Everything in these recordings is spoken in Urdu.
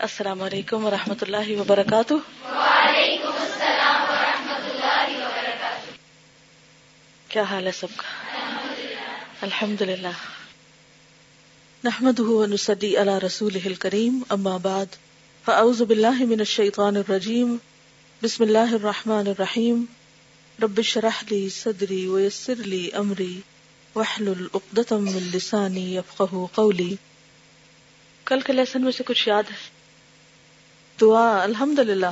السلام علیکم و رحمۃ اللہ وبرکاتہ۔ وعلیکم السلام ورحمۃ اللہ وبرکاتہ۔ کیا حال ہے سب کا؟ الحمد للہ نحمد ونسدی علی رسول کریم اما بعد۔ فاعوذ باللہ من الشیطان الرجیم۔ بسم اللہ الرحمن الرحیم۔ رب شرح لی صدری ویسر لی امری۔ وحلل اقدتم من لسانی یفقہ قولی۔ کل کے لیسن میں سے کچھ یاد ہے؟ دعا الحمد للہ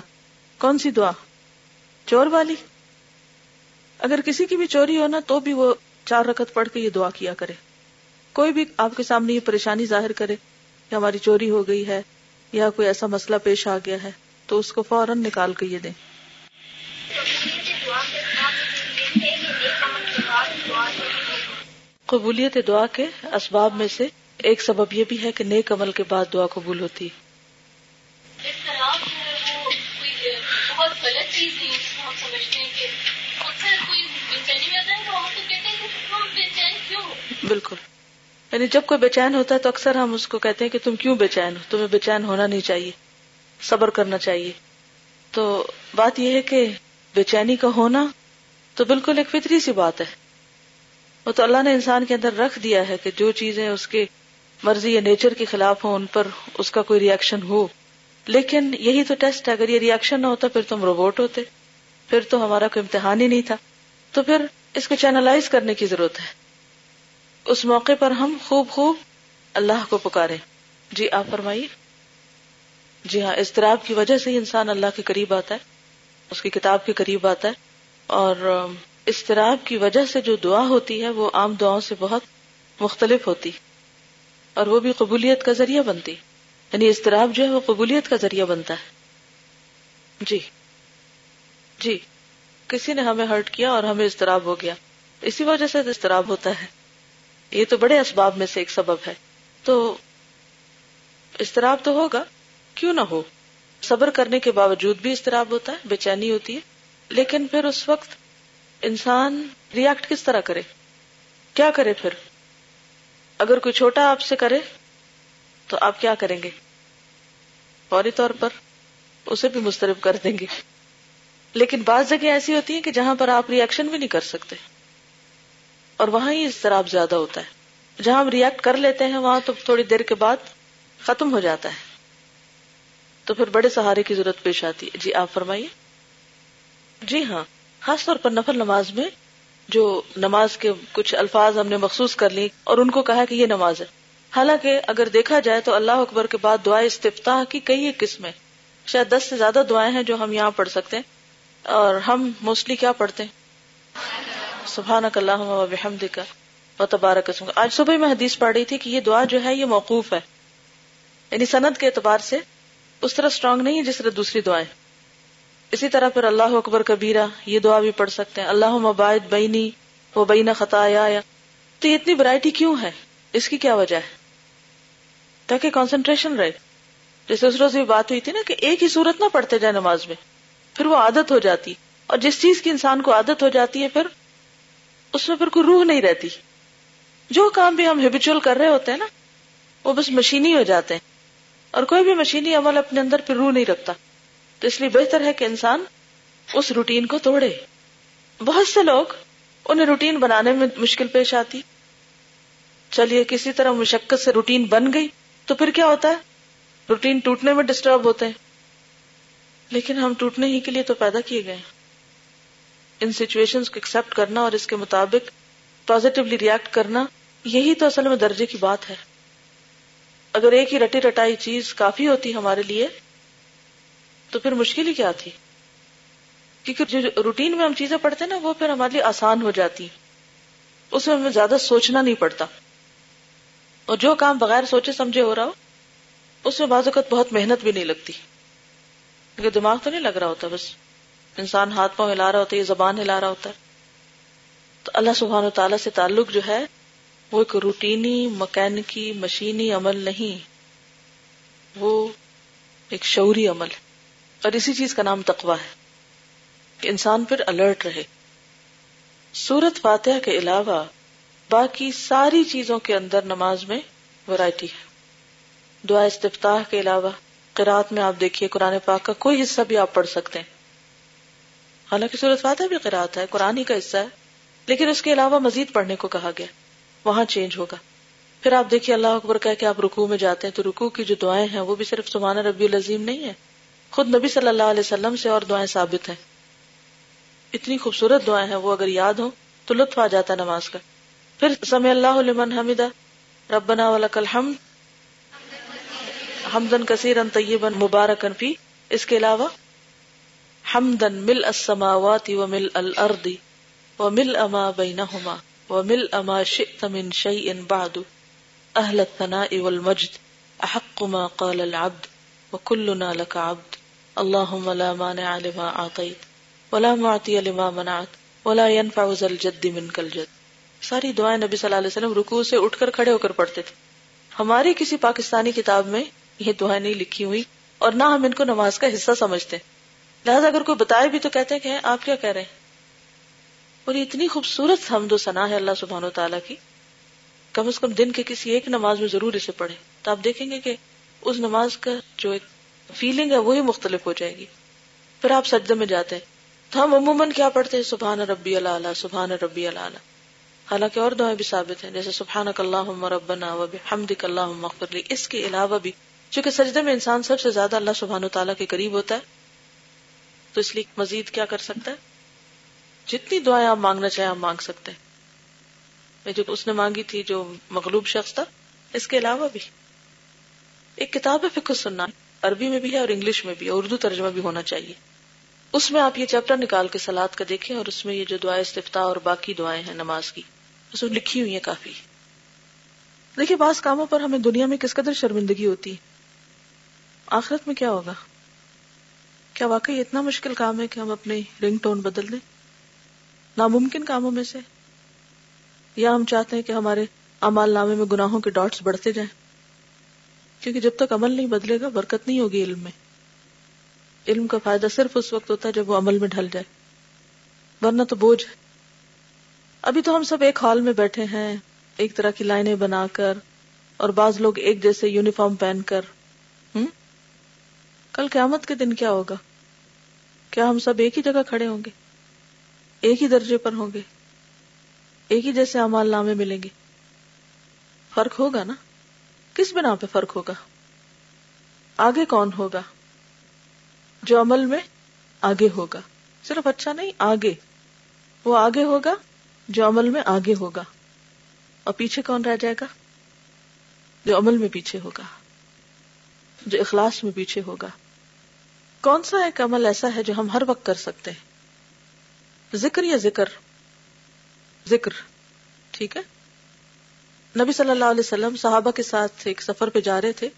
کون سی دعا؟ چور والی؟ اگر کسی کی بھی چوری ہو نا تو بھی وہ چار رکت پڑھ کے یہ دعا کیا کرے۔ کوئی بھی آپ کے سامنے یہ پریشانی ظاہر کرے کہ ہماری چوری ہو گئی ہے یا کوئی ایسا مسئلہ پیش آ گیا ہے تو اس کو فوراً نکال کے یہ دیں۔ قبولیت دعا کے اسباب میں سے ایک سبب یہ بھی ہے کہ نیک عمل کے بعد دعا قبول ہوتی۔ ہے بالکل۔ یعنی جب کوئی بے چین ہوتا ہے تو اکثر ہم اس کو کہتے ہیں کہ تم کیوں بے چین ہو؟ تمہیں بے چین ہونا نہیں چاہیے۔ صبر کرنا چاہیے۔ تو بات یہ ہے کہ بے چینی کا ہونا تو بالکل ایک فطری سی بات ہے۔ وہ تو اللہ نے انسان کے اندر رکھ دیا ہے کہ جو چیزیں اس کے مرضی یا نیچر کے خلاف ہوں، ان پر اس کا کوئی ریئیکشن ہو۔ لیکن یہی تو ٹیسٹ ہے، اگر یہ ریئیکشن نہ ہوتا، پھر تم روبوٹ ہوتے۔ پھر تو ہمارا کوئی امتحان ہی نہیں تھا۔ تو پھر اس کو چینلائز کرنے کی ضرورت ہے۔ اس موقع پر ہم خوب خوب اللہ کو پکارے۔ جی آپ فرمائیے۔ جی ہاں اضطراب کی وجہ سے ہی انسان اللہ کے قریب آتا ہے، اس کی کتاب کے قریب آتا ہے۔ اور اضطراب کی وجہ سے جو دعا ہوتی ہے، وہ عام دعاؤں سے بہت مختلف ہوتی۔ اور وہ بھی قبولیت کا ذریعہ بنتی۔ یعنی اضطراب جو ہے، وہ قبولیت کا ذریعہ بنتا ہے۔ جی۔ جی۔ کسی نے ہمیں ہرٹ کیا اور ہمیں اضطراب ہو گیا۔ اسی وجہ سے اضطراب ہوتا ہے۔ یہ تو بڑے اسباب میں سے ایک سبب ہے۔ تو اضطراب تو ہوگا، کیوں نہ ہو؟ صبر کرنے کے باوجود بھی اضطراب ہوتا ہے، بے چینی ہوتی ہے۔ لیکن پھر اس وقت انسان ریئیکٹ کس طرح کرے؟ کیا کرے پھر؟ اگر کوئی چھوٹا آپ سے کرے، تو آپ کیا کریں گے؟ فوری طور پر اسے بھی مسترب کر دیں گے۔ لیکن بعض جگہ ایسی ہوتی ہیں کہ جہاں پر آپ ریئیکشن بھی نہیں کر سکتے۔ اور وہاں ہی اضطراب زیادہ ہوتا ہے۔ جہاں ہم ریئیکٹ کر لیتے ہیں، وہاں تو تھوڑی دیر کے بعد ختم ہو جاتا ہے۔ تو پھر بڑے سہارے کی ضرورت پیش آتی ہے۔ جی آپ فرمائیے۔ جی ہاں خاص طور پر نفل نماز میں جو نماز کے کچھ الفاظ ہم نے مخصوص کر لی اور ان کو کہا کہ یہ نماز ہے۔ حالانکہ اگر دیکھا جائے تو اللہ اکبر کے بعد دعائیں استفتاح کی کئی ایک قسمیں شاید دس سے زیادہ دعائیں ہیں جو ہم یہاں پڑھ سکتے ہیں۔ اور ہم موسٹلی کیا پڑھتے ہیں؟ سبحان کا و تبارک آج صبح میں حدیث پڑھ رہی تھی کہ یہ دعا جو ہے یہ موقوف ہے۔ یعنی سند کے اعتبار سے اس طرح اسٹرانگ نہیں ہے جس طرح دوسری دعائیں اسی طرح پھر اللہ اکبر کبیرہ یہ دعا بھی پڑھ سکتے ہیں۔ اللہ مباعد بینی وہ بینا خطا یا تو یہ اتنی ورائٹی کیوں ہے؟ اس کی کیا وجہ ہے؟ تاکہ کانسنٹریشن رہے۔ جیسے اس روز بھی بات ہوئی تھی نا کہ ایک ہی صورت نہ پڑھتے جائے نماز میں۔ پھر وہ عادت ہو جاتی۔ اور جس چیز کی انسان کو عادت ہو جاتی ہے، پھر اس میں پھر کوئی روح نہیں رہتی۔ جو کام بھی ہم ہیبیچل کر رہے ہوتے ہیں نا، وہ بس مشینی ہو جاتے ہیں۔ اور کوئی بھی مشینی عمل اپنے اندر پھر روح نہیں رکھتا۔ تو اس لیے بہتر ہے کہ انسان اس روٹین کو توڑے۔ بہت سے لوگ انہیں روٹین بنانے میں مشکل پیش آتی۔ چلیے، کسی طرح مشقت سے روٹین بن گئی تو پھر کیا ہوتا ہے؟ روٹین ٹوٹنے میں ڈسٹرب ہوتے ہیں۔ لیکن ہم ٹوٹنے ہی کے لیے تو پیدا کیے گئے ان سچویشن کو ایکسپٹ کرنا اور اس کے مطابق پازیٹیولی ریئیکٹ کرنا، یہی تو اصل میں درجے کی بات ہے۔ اگر ایک ہی رٹی رٹائی چیز کافی ہوتی ہمارے لیے، تو پھر مشکل ہی کیا تھی؟ کیونکہ جو روٹین میں ہم چیزیں پڑھتے ہیں نا، وہ پھر ہمارے لیے آسان ہو جاتی۔ اس میں ہمیں زیادہ سوچنا نہیں پڑتا۔ اور جو کام بغیر سوچے سمجھے ہو رہا ہو، اس میں بعض اوقات بہت محنت بھی نہیں لگتی۔ کیونکہ دماغ تو نہیں لگ رہا ہوتا بس۔ انسان ہاتھ پاؤں ہلا رہا ہوتا ہے یہ زبان ہلا رہا ہوتا ہے۔ تو اللہ سبحان و تعالیٰ سے تعلق جو ہے، وہ ایک روٹینی، مکینکی، مشینی عمل نہیں، وہ ایک شعوری عمل ہے۔ اور اسی چیز کا نام تقوا ہے، کہ انسان پھر الرٹ رہے۔ سورت فاتحہ کے علاوہ باقی ساری چیزوں کے اندر نماز میں ورائٹی ہے۔ دعا استفتاح کے علاوہ قرآت میں آپ دیکھیے، قرآن پاک کا کوئی حصہ بھی آپ پڑھ سکتے ہیں۔ حالانکہ صورت فاتح بھی قرآت ہے، قرآن ہی کا حصہ ہے۔ لیکن اس کے علاوہ مزید پڑھنے کو کہا گیا۔ وہاں چینج ہوگا۔ پھر آپ دیکھیے اللہ اکبر کہہ کہ آپ رکو میں جاتے ہیں تو رکو کی جو دعائیں ہیں وہ بھی صرف سمانا ربی العظیم نہیں ہے خود نبی صلی اللہ علیہ وسلم سے اور دعائیں ثابت ہیں۔ اتنی خوبصورت دعائیں ہیں وہ اگر یاد ہو تو لطف آ جاتا نماز کا۔ پھر سمع اللہ لمن حمدہ ربنا ولک الحمد۔ حمدن کثیرن طیبا مبارکن فی۔ اس کے علاوہ حمدن مل السماوات ومل الارض ومل اما بینہما ومل اما شئت من شیء بعد. اہل الثناء والمجد، احق ما قال العبد وكلنا لك عبد. اللهم لا مانع لما اعطيت ولا معطي لما منعت ولا ينفع ذا الجد منك الجد. ساری دعائیں نبی صلی اللہ علیہ وسلم رکوع سے اٹھ کر کھڑے ہو کر پڑھتے تھے۔ ہماری کسی پاکستانی کتاب میں یہ دعائیں نہیں لکھی ہوئی اور نہ ہم ان کو نماز کا حصہ سمجھتے۔ لہٰذا اگر کوئی بتائے بھی تو کہتے ہیں کہ آپ کیا کہہ رہے ہیں؟ اور یہ اتنی خوبصورت حمد و ثنا ہے اللہ سبحان و تعالیٰ کی۔ کم از کم دن کے کسی ایک نماز میں ضرور اسے پڑھے تو آپ دیکھیں گے کہ اس نماز کا جو ایک فیلنگ ہے، وہی مختلف ہو جائے گی۔ پھر آپ سجدے میں جاتے ہیں۔ تو ہم عموماً کیا پڑھتے ہیں؟ سبحان ربی اللہ سبحان ربی اللہ حالانکہ اور دعائیں بھی ثابت ہیں، جیسے سبحان اللہ ربنا و حمد اللہ لی۔ اس کے علاوہ بھی، چونکہ سجدے میں انسان سب سے زیادہ اللہ سبحان و تعالیٰ کے قریب ہوتا ہے تو اس لیے مزید کیا کر سکتا ہے؟ جتنی دعائیں آپ مانگنا چاہیں آپ مانگ سکتے ہیں۔ جو اس نے مانگی تھی جو مغلوب شخص تھا، اس کے علاوہ بھی۔ ایک کتاب ہے فکر سننا، عربی میں بھی ہے اور انگلش میں بھی اردو ترجمہ بھی ہونا چاہیے۔ اس میں آپ یہ چیپٹر نکال کے سلاد کا دیکھیں اور اس میں یہ جو دعائیں استفتا اور باقی دعائیں ہیں نماز کی، اس میں لکھی ہوئی ہیں کافی۔ دیکھیے، بعض کاموں پر ہمیں دنیا میں کس قدر شرمندگی ہوتی ہے۔ آخرت میں کیا ہوگا؟ کیا واقعی اتنا مشکل کام ہے کہ ہم اپنے رنگ ٹون بدل دیں؟ ناممکن کاموں میں سے۔ یا ہم چاہتے ہیں کہ ہمارے امال نامے میں گناہوں کے ڈاٹس بڑھتے جائیں۔ کیونکہ جب تک عمل نہیں بدلے گا، برکت نہیں ہوگی علم میں۔ علم کا فائدہ صرف اس وقت ہوتا ہے جب وہ عمل میں ڈھل جائے۔ ورنہ تو بوجھ ہے۔ ابھی تو ہم سب ایک ہال میں بیٹھے ہیں، ایک طرح کی لائنیں بنا کر، اور بعض لوگ ایک جیسے یونیفارم پہن کر۔ کل قیامت کے دن کیا ہوگا؟ کیا ہم سب ایک ہی جگہ کھڑے ہوں گے؟ ایک ہی درجے پر ہوں گے؟ ایک ہی جیسے امال نامے ملیں گے؟ فرق ہوگا نا؟ کس بنا پہ فرق ہوگا؟ آگے کون ہوگا؟ جو عمل میں آگے ہوگا۔ صرف اچھا نہیں، آگے۔ وہ آگے ہوگا، جو عمل میں آگے ہوگا۔ اور پیچھے کون رہ جائے گا؟ جو عمل میں پیچھے ہوگا۔ جو اخلاص میں پیچھے ہوگا۔ کون سا ایک عمل ایسا ہے جو ہم ہر وقت کر سکتے ہیں؟ ذکر یا ذکر؟ ذکر، ٹھیک ہے؟ نبی صلی اللہ علیہ وسلم صحابہ کے ساتھ ایک سفر پہ جا رہے تھے،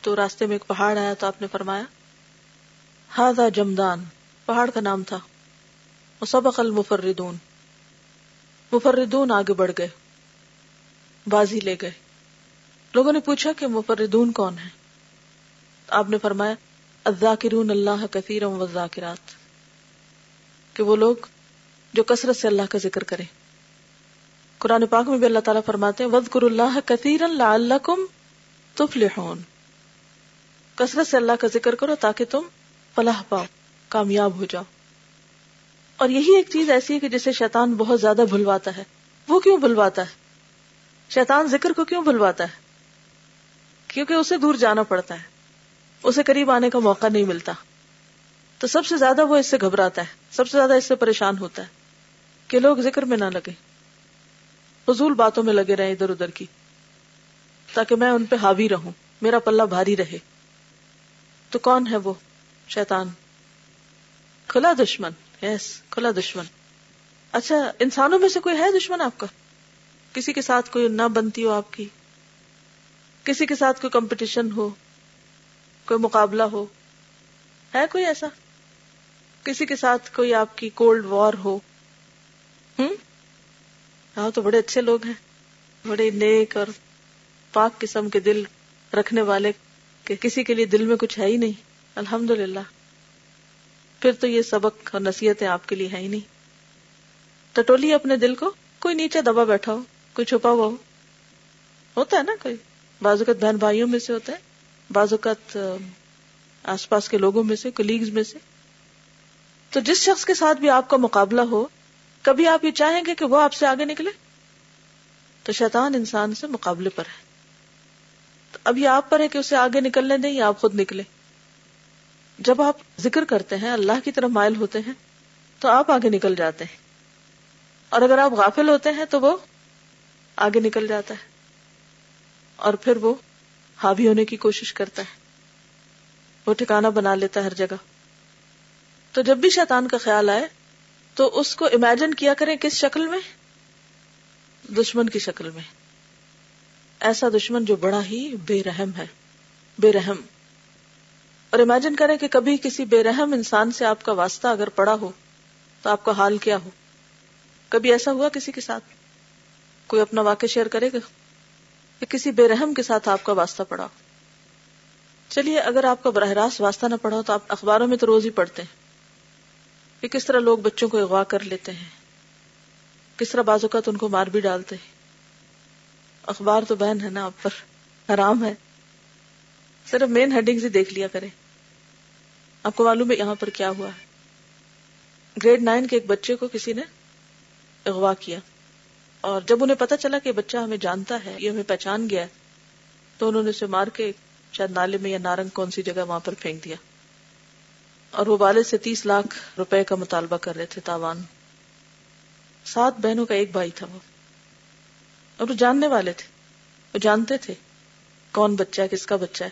تو راستے میں ایک پہاڑ آیا تو آپ نے فرمایا ہاضا جمدان پہاڑ کا نام تھا۔ سبق المفردون، مفردون آگے بڑھ گئے، بازی لے گئے۔ لوگوں نے پوچھا کہ مفردون کون ہے آپ نے فرمایا الذاکرون اللہ کثیر و ذاکرات کہ وہ لوگ جو کثرت سے اللہ کا ذکر کریں۔ قرآن پاک میں بھی اللہ تعالیٰ فرماتے ہیں وَذْكُرُ اللَّهَ كَثِيرًا لَعَلَّكُمْ تُفْلِحُونَ۔ کثرت سے اللہ کا ذکر کرو تاکہ تم فلاح پاؤ، کامیاب ہو جاؤ۔ اور یہی ایک چیز ایسی ہے کہ جسے شیطان بہت زیادہ بھلواتا ہے۔ وہ کیوں بھلواتا ہے؟ شیطان ذکر کو کیوں بھلواتا ہے؟ کیونکہ اسے دور جانا پڑتا ہے۔ اسے قریب آنے کا موقع نہیں ملتا۔ تو سب سے زیادہ وہ اس سے گھبراتا ہے، سب سے زیادہ اس سے پریشان ہوتا ہے کہ لوگ ذکر میں نہ لگے فضول باتوں میں لگے رہے ادھر ادھر کی، تاکہ میں ان پہ حاوی رہوں، میرا پلہ بھاری رہے۔ تو کون ہے وہ؟ شیطان۔ کھلا دشمن۔ یس، کھلا دشمن۔ اچھا انسانوں میں سے کوئی ہے دشمن آپ کا؟ کسی کے ساتھ کوئی نہ بنتی ہو آپ کی؟ کسی کے ساتھ کوئی کمپٹیشن ہو؟ کوئی مقابلہ ہو؟ ہے کوئی ایسا؟ کسی کے ساتھ کوئی آپ کی کولڈ وار ہو؟ ہوں ہاں تو بڑے اچھے لوگ ہیں، بڑے نیک اور پاک قسم کے دل رکھنے والے کہ کسی کے لیے دل میں کچھ ہے ہی نہیں الحمد للہ پھر تو یہ سبق اور نصیحتیں آپ کے لیے ہے ہی نہیں۔ ٹٹولی اپنے دل کو کوئی نیچے دبا بیٹھا ہو، کوئی چھپا ہوا ہو؟ ہوتا ہے نا کوئی؟ بعض اوقات بہن بھائیوں میں سے ہوتا ہے۔ بعض اوقات آس پاس کے لوگوں میں سے کلیگز میں سے۔ تو جس شخص کے ساتھ بھی آپ کا مقابلہ ہو، کبھی آپ یہ چاہیں گے کہ وہ آپ سے آگے نکلے؟ تو شیطان انسان سے مقابلے پر ہے۔ تو اب یہ آپ پر ہے کہ اسے آگے نکلنے دیں یا آپ خود نکلے۔ جب آپ ذکر کرتے ہیں، اللہ کی طرف مائل ہوتے ہیں، تو آپ آگے نکل جاتے ہیں۔ اور اگر آپ غافل ہوتے ہیں، تو وہ آگے نکل جاتا ہے۔ اور پھر وہ حاوی ہونے کی کوشش کرتا ہے۔ وہ ٹھکانا بنا لیتا ہے ہر جگہ۔ تو جب بھی شیطان کا خیال آئے، تو اس کو امیجن کیا کریں کس شکل میں؟ دشمن کی شکل میں۔ ایسا دشمن جو بڑا ہی بے رحم ہے، بے رحم۔ اور امیجن کریں کہ کبھی کسی بے رحم انسان سے آپ کا واسطہ اگر پڑا ہو، تو آپ کا حال کیا ہو؟ کبھی ایسا ہوا کسی کے ساتھ؟ کوئی اپنا واقع شیئر کرے گا؟ کہ کسی بے رحم کے ساتھ آپ کا واسطہ پڑا چلیے، اگر آپ کا براہ راست واسطہ نہ پڑا ہو تو آپ اخباروں میں تو روز ہی پڑھتے ہیں۔ کہ کس طرح لوگ بچوں کو اغوا کر لیتے ہیں۔ کس طرح بازو کا تو ان کو مار بھی ڈالتے ہیں۔ اخبار تو بہن ہے نا، آپ پر حرام ہے۔ صرف مین ہیڈنگ ہی دیکھ لیا کرے آپ کو معلوم ہے یہاں پر کیا ہوا ہے۔ گریڈ نائن کے ایک بچے کو کسی نے اغوا کیا۔ اور جب انہیں پتا چلا کہ بچہ ہمیں جانتا ہے، یہ ہمیں پہچان گیا تو انہوں نے اسے مار کے شاید نالے میں یا نارنگ کون سی جگہ وہاں پر پھینک دیا۔ اور وہ والد سے تیس لاکھ روپے کا مطالبہ کر رہے تھے، تاوان۔ سات بہنوں کا ایک بھائی تھا وہ۔ اور وہ جاننے والے تھے، وہ جانتے تھے کون بچہ ہے، کس کا بچہ ہے۔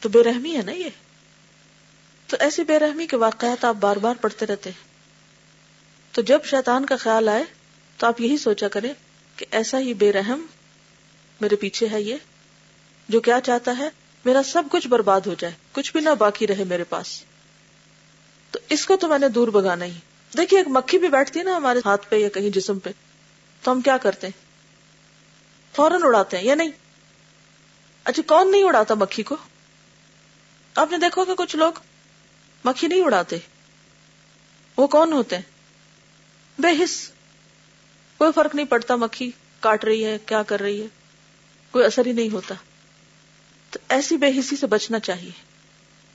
تو بے رحمی ہے نا یہ۔ تو ایسی بے رحمی کے واقعات آپ بار بار پڑھتے رہتے ہیں۔ تو جب شیطان کا خیال آئے تو آپ یہی سوچا کریں کہ ایسا ہی بے رحم میرے پیچھے ہے یہ، جو کیا چاہتا ہے میرا سب کچھ برباد ہو جائے، کچھ بھی نہ باقی رہے میرے پاس۔ تو اس کو تو میں نے دور بگانا ہی۔ دیکھیے، ایک مکھی بھی بیٹھتی ہے نا ہمارے ہاتھ پہ یا کہیں جسم پہ، تو ہم کیا کرتے ہیں؟ فوراً اڑاتے ہیں، یا نہیں؟ اچھا کون نہیں اڑاتا مکھی کو؟ آپ نے دیکھو کہ کچھ لوگ مکھی نہیں اڑاتے، وہ کون ہوتے ہیں؟ بے حص کوئی فرق نہیں پڑتا مکھی کاٹ رہی ہے، کیا کر رہی ہے؟ کوئی اثر ہی نہیں ہوتا۔ تو ایسی بے حسی سے بچنا چاہیے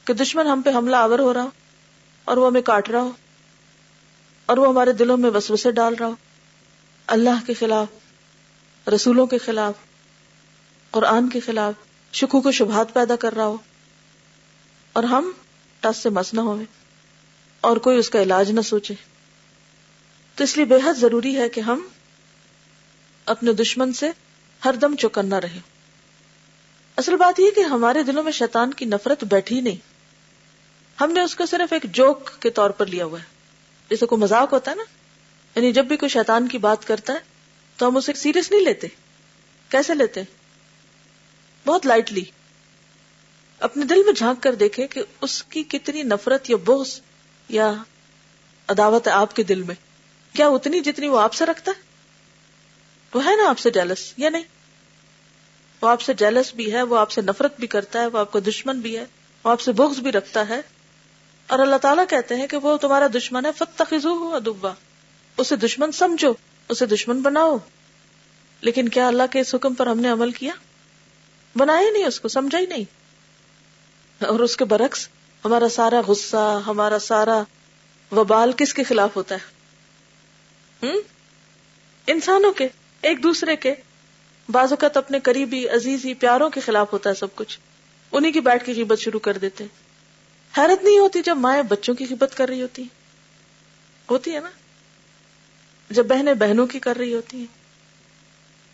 کہ دشمن ہم پہ حملہ آور ہو رہا ہو اور وہ ہمیں کاٹ رہا ہو اور وہ ہمارے دلوں میں وسوسے ڈال رہا ہو۔ اللہ کے خلاف، رسولوں کے خلاف، قرآن کے خلاف شکو کو شبہات پیدا کر رہا ہو۔ اور ہم ٹس سے مس نہ ہوئے اور کوئی اس کا علاج نہ سوچے۔ تو اس لیے بے حد ضروری ہے کہ ہم اپنے دشمن سے ہر دم چوکنا رہے۔ اصل بات یہ کہ ہمارے دلوں میں شیطان کی نفرت بیٹھی نہیں۔ ہم نے اس کو صرف ایک جوک کے طور پر لیا ہوا ہے۔ جیسے کوئی مذاق ہوتا ہے نا یعنی جب بھی کوئی شیطان کی بات کرتا ہے، تو ہم اسے سیریس نہیں لیتے۔ کیسے لیتے؟ بہت لائٹلی اپنے دل میں جھانک کر دیکھے کہ اس کی کتنی نفرت یا بوس یا عداوت ہے آپ کے دل میں۔ کیا اتنی جتنی وہ آپ سے رکھتا ہے؟ وہ ہے نا آپ سے جیلس یا نہیں؟ وہ آپ سے جیلس بھی ہے، وہ آپ سے نفرت بھی کرتا ہے، وہ آپ کا دشمن بھی ہے، وہ آپ سے بغض بھی رکھتا ہے۔ اور اللہ تعالیٰ کہتے ہیں کہ وہ تمہارا دشمن ہے فت تخو ادبا اسے دشمن سمجھو، اسے دشمن بناؤ۔ لیکن کیا اللہ کے اس حکم پر ہم نے عمل کیا؟ بنایا نہیں اس کو، سمجھا ہی نہیں۔ اور اس کے برعکس، ہمارا سارا غصہ، ہمارا سارا وبال کس کے خلاف ہوتا ہے؟ ہم؟ انسانوں کے، ایک دوسرے کے۔ بعض اوقات اپنے قریبی، عزیزی، پیاروں کے خلاف ہوتا ہے سب کچھ۔ انہیں کی بیٹھ کی قیمت شروع کر دیتے حیرت نہیں ہوتی جب مائیں بچوں کی قیمت کر رہی ہوتی ہوتی ہے نا؟ جب بہنیں بہنوں کی کر رہی ہوتی ہیں۔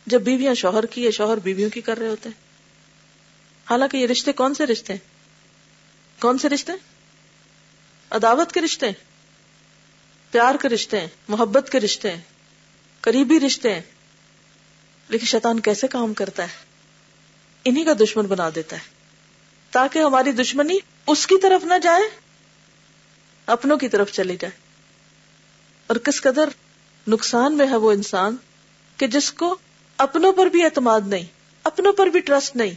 جب بیویاں شوہر کی یا شوہر بیویوں کی کر رہے ہوتے ہیں۔ حالانکہ یہ رشتے کون سے رشتے ہیں؟ کون سے رشتے عداوت کے رشتے پیار کے رشتے ہیں، محبت کے رشتے ہیں، قریبی رشتے ہیں۔ لیکن شیطان کیسے کام کرتا ہے؟ انہی کا دشمن بنا دیتا ہے۔ تاکہ ہماری دشمنی اس کی طرف نہ جائے، اپنوں کی طرف چلی جائے۔ اور کس قدر نقصان میں ہے وہ انسان کہ جس کو اپنوں پر بھی اعتماد نہیں، اپنوں پر بھی ٹرسٹ نہیں،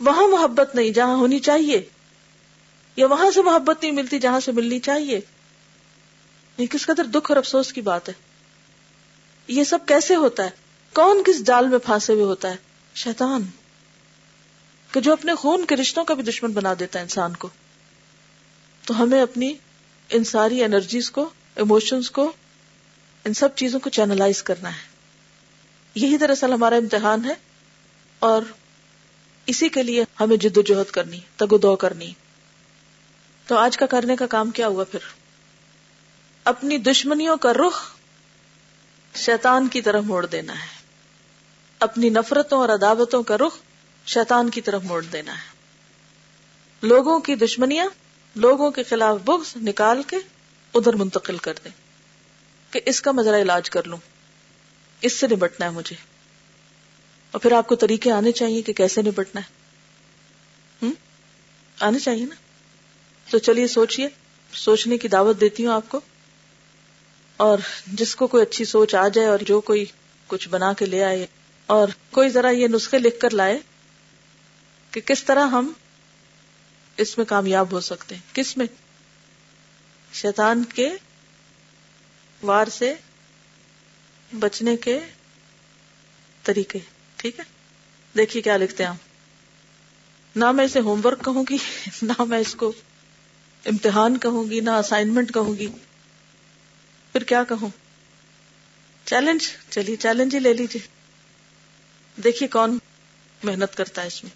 وہاں محبت نہیں جہاں ہونی چاہیے، یا وہاں سے محبت نہیں ملتی جہاں سے ملنی چاہیے۔ یہ کس قدر دکھ اور افسوس کی بات ہے؟ یہ سب کیسے ہوتا ہے؟ کون کس جال میں پھانسے ہوئے ہوتا ہے؟ شیطان۔ کہ جو اپنے خون کے رشتوں کا بھی دشمن بنا دیتا ہے انسان کو۔ تو ہمیں اپنی ان ساری انرجیز کو، ایموشنز کو، ان سب چیزوں کو چینلائز کرنا ہے۔ یہی دراصل ہمارا امتحان ہے۔ اور اسی کے لیے ہمیں جد و جہد کرنی، تگ دو کرنی۔ تو آج کا کرنے کا کام کیا ہوا پھر؟ اپنی دشمنیوں کا رخ شیطان کی طرف موڑ دینا ہے۔ اپنی نفرتوں اور عداوتوں کا رخ شیطان کی طرف موڑ دینا ہے۔ لوگوں کی دشمنیاں لوگوں کے خلاف بغض نکال کے ادھر منتقل کر دیں کہ اس کا مزرا علاج کر لوں۔ اس سے نبٹنا ہے مجھے۔ اور پھر آپ کو طریقے آنے چاہیے کہ کیسے نبٹنا ہے۔ آنے چاہیے نا؟ تو چلیے سوچئے۔ سوچنے کی دعوت دیتی ہوں آپ کو۔ اور جس کو کوئی اچھی سوچ آ جائے اور جو کوئی کچھ بنا کے لے آئے اور کوئی ذرا یہ نسخے لکھ کر لائے کہ کس طرح ہم اس میں کامیاب ہو سکتے ہیں۔ کس میں؟ شیطان کے وار سے بچنے کے طریقے۔ ٹھیک ہے؟ دیکھیے کیا لکھتے ہیں آپ نہ میں اسے ہوم ورک کہوں گی، نہ میں اس کو امتحان کہوں گی، نہ اسائنمنٹ کہوں گی۔ پھر کیا کہوں؟ چیلنج چلیے چیلنج ہی لے لیجیے دیکھیے کون محنت کرتا ہے اس میں۔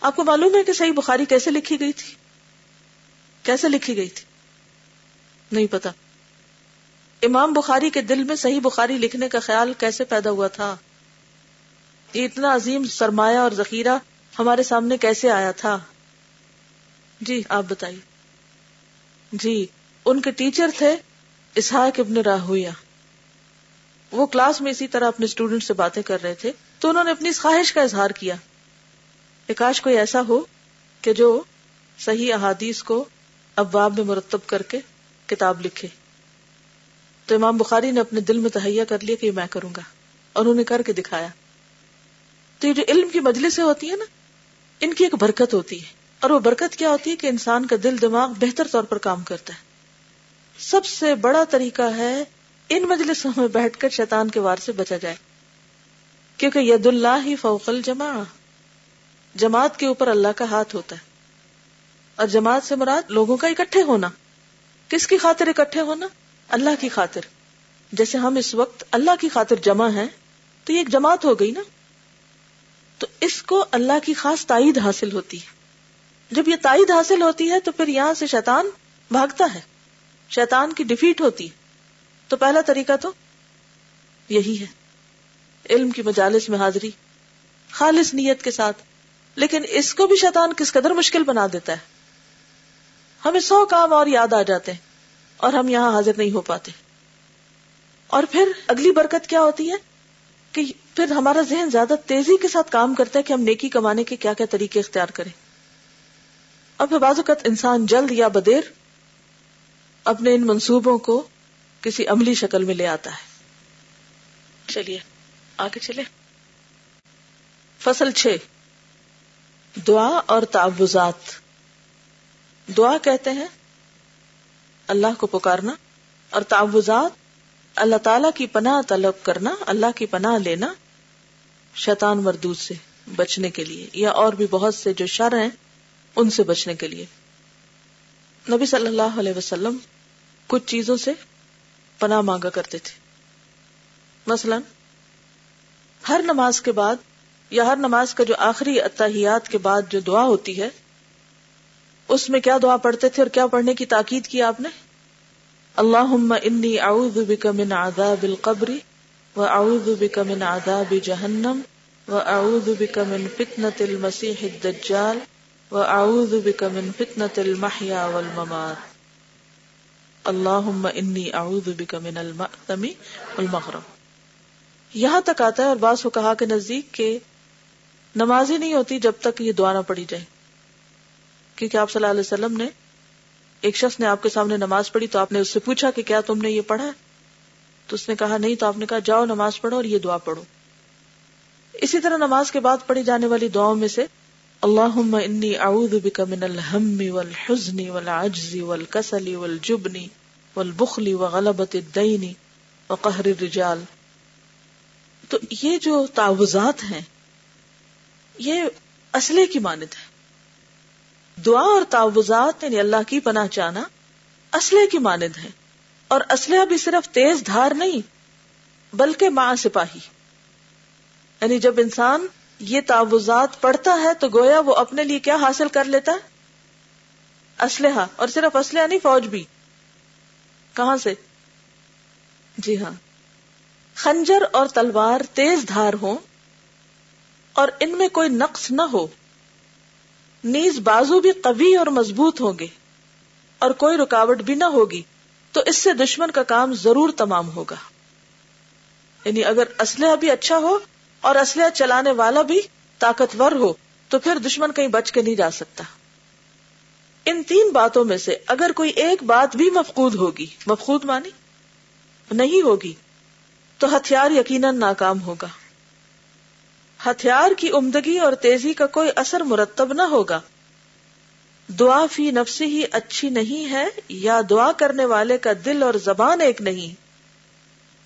آپ کو معلوم ہے کہ صحیح بخاری کیسے لکھی گئی تھی؟ کیسے لکھی گئی تھی؟ نہیں پتا۔ امام بخاری کے دل میں صحیح بخاری لکھنے کا خیال کیسے پیدا ہوا تھا؟ یہ اتنا عظیم سرمایہ اور ذخیرہ ہمارے سامنے کیسے آیا تھا؟ جی آپ بتائیے۔ جی ان کے ٹیچر تھے اسحاق ابن راہویا وہ کلاس میں اسی طرح اپنے اسٹوڈنٹ سے باتیں کر رہے تھے، تو انہوں نے اپنی اس خواہش کا اظہار کیا۔ کہ کاش کوئی ایسا ہو کہ جو صحیح احادیث کو ابواب میں مرتب کر کے کتاب لکھے۔ تو امام بخاری نے اپنے دل میں تہیا کر لیا کہ یہ میں کروں گا، اور انہوں نے کر کے دکھایا۔ تو یہ جو علم کی مجلسیں ہوتی ہیں نا، ان کی ایک برکت ہوتی ہے۔ اور وہ برکت کیا ہوتی ہے کہ انسان کا دل دماغ بہتر طور پر کام کرتا ہے۔ سب سے بڑا طریقہ ہے ان مجلسوں میں بیٹھ کر شیطان کے وار سے بچا جائے۔ کیونکہ ید اللہ ہی فوق الجماع۔ جماعت کے اوپر اللہ کا ہاتھ ہوتا ہے۔ اور جماعت سے مراد لوگوں کا اکٹھے ہونا۔ کس کی خاطر اکٹھے ہونا؟ اللہ کی خاطر۔ جیسے ہم اس وقت اللہ کی خاطر جمع ہیں، تو یہ ایک جماعت ہو گئی نا؟ تو اس کو اللہ کی خاص تائید حاصل ہوتی ہے۔ جب یہ تائید حاصل ہوتی ہے، تو پھر یہاں سے شیطان بھاگتا ہے۔ شیطان کی ڈیفیٹ ہوتی تو پہلا طریقہ تو یہی ہے۔ علم کی مجالس میں حاضری، خالص نیت کے ساتھ۔ لیکن اس کو بھی شیطان کس قدر مشکل بنا دیتا ہے۔ ہمیں سو کام اور یاد آ جاتے ہیں اور ہم یہاں حاضر نہیں ہو پاتے۔ اور پھر اگلی برکت کیا ہوتی ہے؟ کہ پھر ہمارا ذہن زیادہ تیزی کے ساتھ کام کرتا ہے کہ ہم نیکی کمانے کے کیا کیا طریقے اختیار کریں۔ اور پھر بعض اوقات انسان جلد یا بدیر اپنے ان منصوبوں کو کسی عملی شکل میں لے آتا ہے۔ چلیے، آگے چلے فصل چھ، دعا اور تعوضات دعا کہتے ہیں، اللہ کو پکارنا اور تعوضات اللہ تعالی کی پناہ طلب کرنا، اللہ کی پناہ لینا شیطان مردود سے بچنے کے لیے یا اور بھی بہت سے جو شر ہیں، ان سے بچنے کے لیے۔ نبی صلی اللہ علیہ وسلم کچھ چیزوں سے پناہ مانگا کرتے تھے۔ مثلا، ہر نماز کے بعد یا ہر نماز کا جو آخری اتحیات کے بعد جو دعا ہوتی ہے، اس میں کیا دعا پڑھتے تھے اور کیا پڑھنے کی تاکید کی آپ نے؟ اللہ انی اعوذ بک من عذاب القبر و اعوذ بک من عذاب جہنم و اعوذ بک من فتنة المسیح الدجال و اعوذ بک من فتنة المحیا والممات. اللہ انی اعوذ بک من المأثم والمغرم. یہاں تک آتا ہے اور بعض کو کہا کہ نزدیک کے نماز ہی نہیں ہوتی جب تک یہ دعا نہ پڑھی جائے. کیونکہ آپ صلی اللہ علیہ وسلم نے ایک شخص نے آپ کے سامنے نماز پڑھی تو آپ نے اس سے پوچھا کہ کیا تم نے یہ پڑھا ہے؟ تو اس نے کہا نہیں، تو آپ نے کہا جاؤ نماز پڑھو اور یہ دعا پڑھو. اسی طرح نماز کے بعد پڑھی جانے والی دعاؤں میں سے اللہ انی اعوذ بک من الہم والحزن والعجز والکسل والجبن والبخل وغلبت الدین وقہر الرجال۔ تو یہ جو تعوضات ہیں، یہ اسلحے کی مانند ہے۔ دعا اور تعوضات یعنی اللہ کی پناہ چاہنا اسلحے کی مانند ہے۔ اور اسلحہ بھی صرف تیز دھار نہیں، بلکہ ماں سپاہی۔ یعنی جب انسان یہ تعوضات پڑھتا ہے تو گویا وہ اپنے لیے کیا حاصل کر لیتا ہے؟ اسلحہ، اور صرف اسلحہ نہیں، فوج بھی۔ کہاں سے؟ جی ہاں۔ خنجر اور تلوار تیز دھار ہوں اور ان میں کوئی نقص نہ ہو۔ نیز بازو بھی قوی اور مضبوط ہوں گے اور کوئی رکاوٹ بھی نہ ہوگی، تو اس سے دشمن کا کام ضرور تمام ہوگا۔ یعنی اگر اسلحہ بھی اچھا ہو اور اسلحہ چلانے والا بھی طاقتور ہو تو پھر دشمن کہیں بچ کے نہیں جا سکتا۔ ان تین باتوں میں سے اگر کوئی ایک بات بھی مفقود ہوگی، مفقود مانی نہیں ہوگی، تو ہتھیار یقیناً ناکام ہوگا۔ ہتھیار کی عمدگی اور تیزی کا کوئی اثر مرتب نہ ہوگا۔ دعا فی نفسی ہی اچھی نہیں ہے یا دعا کرنے والے کا دل اور زبان ایک نہیں۔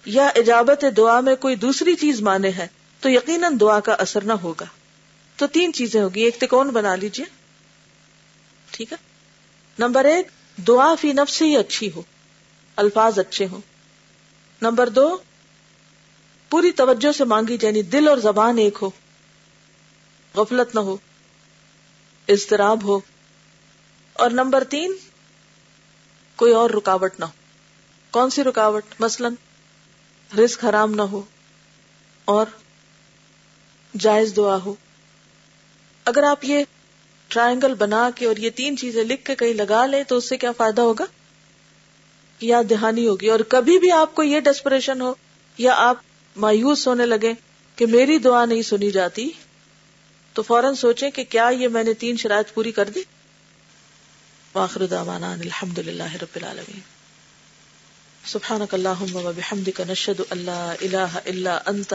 یا اجابت دعا میں کوئی دوسری چیز مانے ہے۔ تو یقیناً دعا کا اثر نہ ہوگا۔ تو تین چیزیں ہوگی، ایک تکون بنا لیجیے؟ ٹھیک ہے؟ نمبر ایک، دعا فی نفسی ہی اچھی ہو، الفاظ اچھے ہوں۔ نمبر دو، پوری توجہ سے مانگی جانی یعنی دل اور زبان ایک ہو، غفلت نہ ہو، اضطراب ہو۔ اور نمبر تین، کوئی اور رکاوٹ نہ ہو۔ کون سی رکاوٹ؟ مثلا، رزق حرام نہ ہو، اور جائز دعا ہو۔ اگر آپ یہ ٹرائنگل بنا کے اور یہ تین چیزیں لکھ کے کہیں لگا لیں تو اس سے کیا فائدہ ہوگا؟ یاد دہانی ہوگی۔ اور کبھی بھی آپ کو یہ ڈسپریشن ہو یا آپ مایوس ہونے لگے کہ میری دعا نہیں سنی جاتی، تو فوراً سوچیں کہ کیا یہ میں نے تین شرائط پوری کر دی؟ واخر دعوانا الحمد للہ رب العالمین۔ سبحانک اللہم و بحمدک، نشہد اللہ الہ الا انت